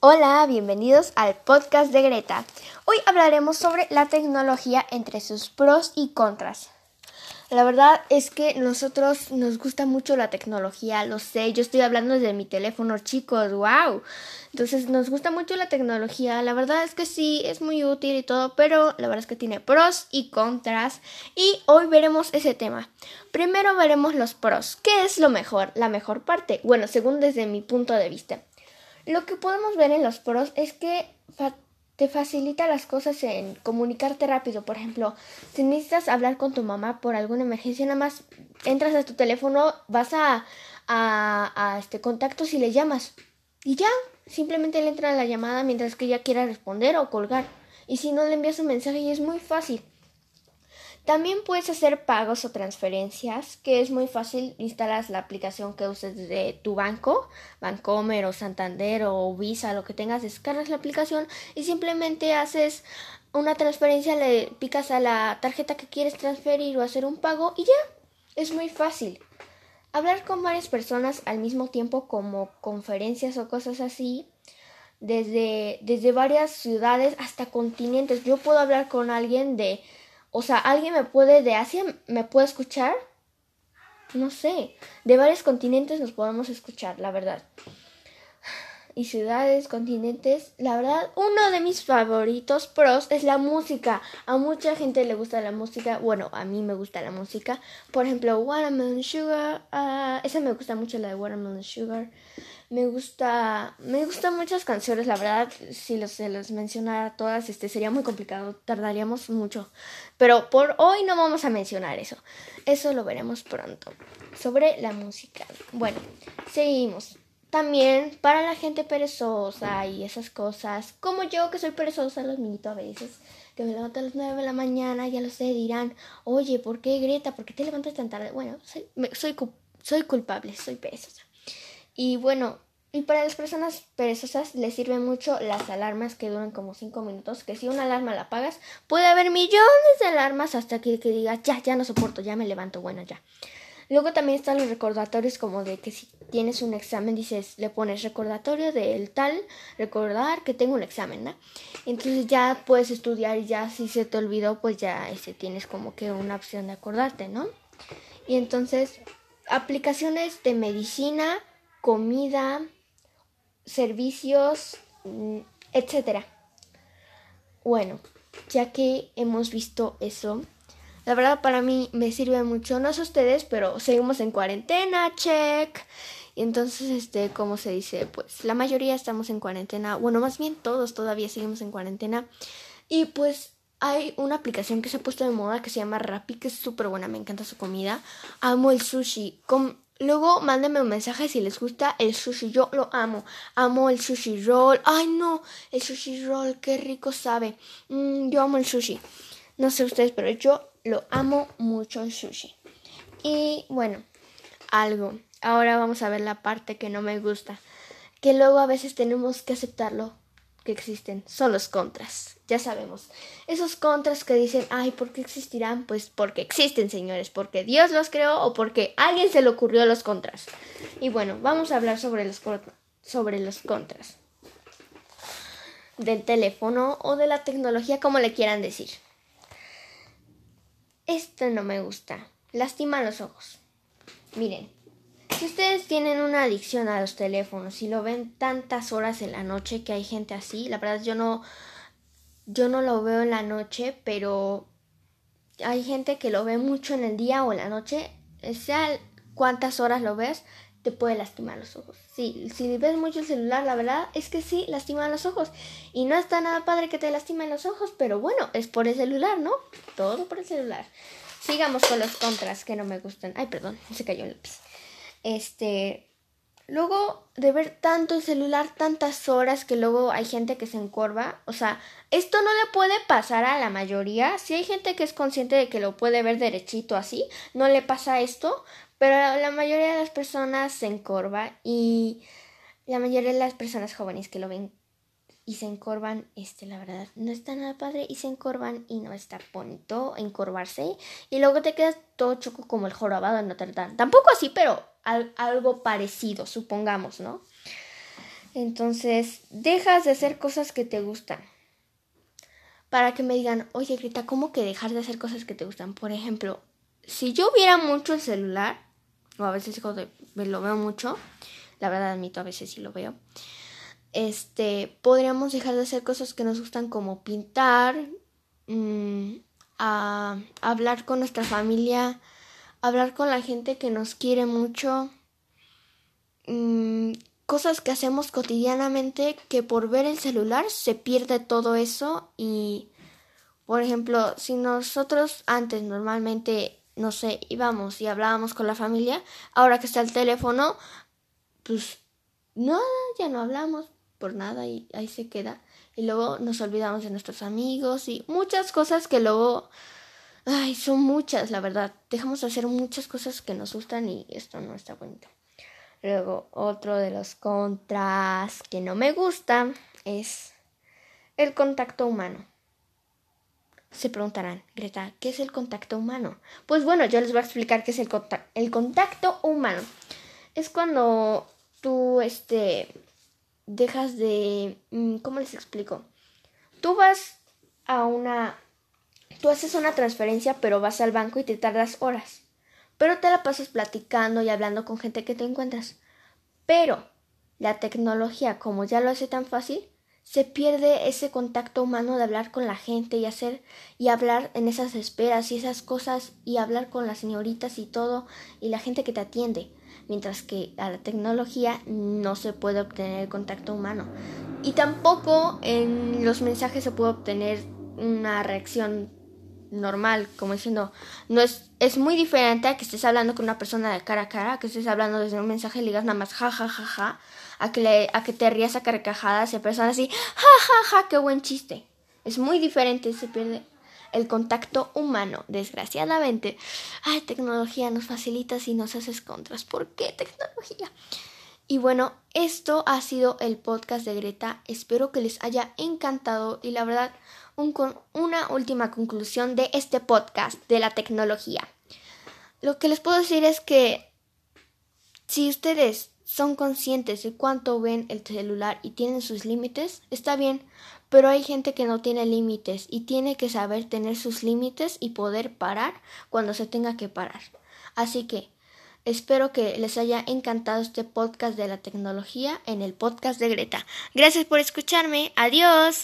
Hola, bienvenidos al podcast de Greta. Hoy hablaremos sobre la tecnología entre sus pros y contras. La verdad es que nosotros nos gusta mucho la tecnología, lo sé, yo estoy hablando desde mi teléfono, chicos, wow. Entonces nos gusta mucho la tecnología, la verdad es que sí, es muy útil y todo, pero la verdad es que tiene pros y contras y hoy veremos ese tema. Primero veremos los pros, ¿qué es lo mejor? La mejor parte, bueno, según desde mi punto de vista. Lo que podemos ver en los pros es que te facilita las cosas en comunicarte rápido. Por ejemplo, si necesitas hablar con tu mamá por alguna emergencia, nada más entras a tu teléfono, vas a, a, a este contactos y le llamas. Y ya, simplemente le entra la llamada mientras que ella quiera responder o colgar. Y si no le envías un mensaje y es muy fácil. También puedes hacer pagos o transferencias, que es muy fácil. Instalas la aplicación que uses de tu banco, Bancomer o Santander o Visa, lo que tengas, descargas la aplicación y simplemente haces una transferencia, le picas a la tarjeta que quieres transferir o hacer un pago y ya. Es muy fácil. Hablar con varias personas al mismo tiempo como conferencias o cosas así, desde, desde varias ciudades hasta continentes. Yo puedo hablar con alguien de o sea, ¿alguien me puede de Asia me puede escuchar? No sé, de varios continentes nos podemos escuchar, la verdad. Y ciudades, continentes, la verdad, uno de mis favoritos pros es la música. A mucha gente le gusta la música, bueno, a mí me gusta la música. Por ejemplo, Watermelon Sugar, uh, esa me gusta mucho la de Watermelon Sugar. Me gusta, me gustan muchas canciones, la verdad, si los, se los mencionara todas, este sería muy complicado, tardaríamos mucho. Pero por hoy no vamos a mencionar eso. Eso lo veremos pronto. Sobre la música. Bueno, seguimos. También para la gente perezosa y esas cosas, como yo que soy perezosa, los minito a veces, que me levanto a las 9 de la mañana, ya lo sé, dirán, oye, ¿por qué Greta? ¿Por qué te levantas tan tarde? Bueno, soy, soy, soy culpable, soy perezosa. Y bueno, y para las personas perezosas les sirven mucho las alarmas que duran como 5 minutos, que si una alarma la apagas, puede haber millones de alarmas hasta que, digas, ya, ya no soporto, ya me levanto, bueno, ya. Luego también están los recordatorios como de que si tienes un examen dices, le pones recordatorio del tal, recordar que tengo un examen, ¿no? Entonces ya puedes estudiar y ya si se te olvidó, pues ya ese, tienes como que una opción de acordarte, ¿no? Y entonces, aplicaciones de medicina, comida, servicios, mm, etcétera. Bueno, ya que hemos visto eso, la verdad para mí me sirve mucho, no sé ustedes, pero seguimos en cuarentena, check. Y entonces, este, ¿cómo se dice? Pues la mayoría estamos en cuarentena, bueno, más bien todos todavía seguimos en cuarentena. Y pues hay una aplicación que se ha puesto de moda que se llama Rappi, que es súper buena, me encanta su comida. Amo el sushi. Luego mándenme un mensaje si les gusta el sushi. Yo lo amo. Amo el sushi roll. Ay, no. El sushi roll. Qué rico sabe. Mm, yo amo el sushi. No sé ustedes, pero yo lo amo mucho el sushi. Y bueno, algo. Ahora vamos a ver la parte que no me gusta. Que luego a veces tenemos que aceptarlo existen. Son los contras ya sabemos. Esos contras que dicen, ay, ¿por qué existirán? Pues porque existen, señores, porque Dios los creó o porque alguien se le ocurrió los contras. Y bueno, vamos a hablar sobre los, sobre los contras del teléfono o de la tecnología, como le quieran decir. Esto no me gusta. Lastima los ojos. Miren, si ustedes tienen una adicción a los teléfonos y lo ven tantas horas en la noche que hay gente así, la verdad yo no yo no lo veo en la noche, pero hay gente que lo ve mucho en el día o en la noche, sea cuántas horas lo ves, te puede lastimar los ojos. Sí, si ves mucho el celular, la verdad es que sí, lastima los ojos. Y no está nada padre que te lastimen los ojos, pero bueno, es por el celular, ¿no? Todo por el celular. Sigamos con los contras que no me gustan. Ay, perdón, se cayó el lápiz. Este, Luego de ver tanto el celular tantas horas que luego hay gente que se encorva, o sea, esto no le puede pasar a la mayoría. Si hay gente que es consciente de que lo puede ver derechito así, no le pasa esto, pero la mayoría de las personas se encorva y la mayoría de las personas jóvenes que lo ven y se encorvan, este, la verdad, no está nada padre y se encorvan y no está bonito encorvarse y luego te quedas todo choco como el jorobado de Notre Dame. Tampoco así, pero algo parecido, supongamos, ¿no? Entonces, dejas de hacer cosas que te gustan. Para que me digan, oye Grita, ¿cómo que dejar de hacer cosas que te gustan? Por ejemplo, si yo viera mucho el celular, o a veces me lo veo mucho, la verdad admito, a veces sí lo veo, este, podríamos dejar de hacer cosas que nos gustan como pintar, mm, a hablar con nuestra familia, hablar con la gente que nos quiere mucho, mm, cosas que hacemos cotidianamente que por ver el celular se pierde todo eso y por ejemplo si nosotros antes normalmente no sé íbamos y hablábamos con la familia ahora que está el teléfono pues nada ya no hablamos por nada y ahí se queda. Y luego nos olvidamos de nuestros amigos y muchas cosas que luego, ay, son muchas, la verdad. Dejamos de hacer muchas cosas que nos gustan y esto no está bonito. Luego, otro de los contras que no me gusta es el contacto humano. Se preguntarán, Greta, ¿qué es el contacto humano? Pues bueno, yo les voy a explicar qué es el, el contacto humano. Es cuando tú, este, dejas de... Mm, ¿Cómo les explico? Tú vas a una... Tú haces una transferencia, pero vas al banco y te tardas horas. Pero te la pasas platicando y hablando con gente que te encuentras. Pero la tecnología, como ya lo hace tan fácil, se pierde ese contacto humano de hablar con la gente y hacer y hablar en esas esperas y esas cosas y hablar con las señoritas y todo y la gente que te atiende mientras que a la tecnología no se puede obtener el contacto humano. Y tampoco en los mensajes se puede obtener una reacción normal, como diciendo, no es, es muy diferente a que estés hablando con una persona de cara a cara, que estés hablando desde un mensaje y digas nada más ja ja ja ja, a que, le, a que te rías a carcajadas y a personas así, ja ja ja, qué buen chiste. Es muy diferente, se pierde el contacto humano. Desgraciadamente, ay, tecnología nos facilita si nos haces contras. ¿Por qué tecnología? Y bueno, esto ha sido el podcast de Greta. Espero que les haya encantado y la verdad, un, una última conclusión de este podcast de la tecnología. Lo que les puedo decir es que si ustedes son conscientes de cuánto ven el celular y tienen sus límites, está bien, pero hay gente que no tiene límites y tiene que saber tener sus límites y poder parar cuando se tenga que parar. Así que espero que les haya encantado este podcast de la tecnología en el podcast de Greta. Gracias por escucharme. Adiós.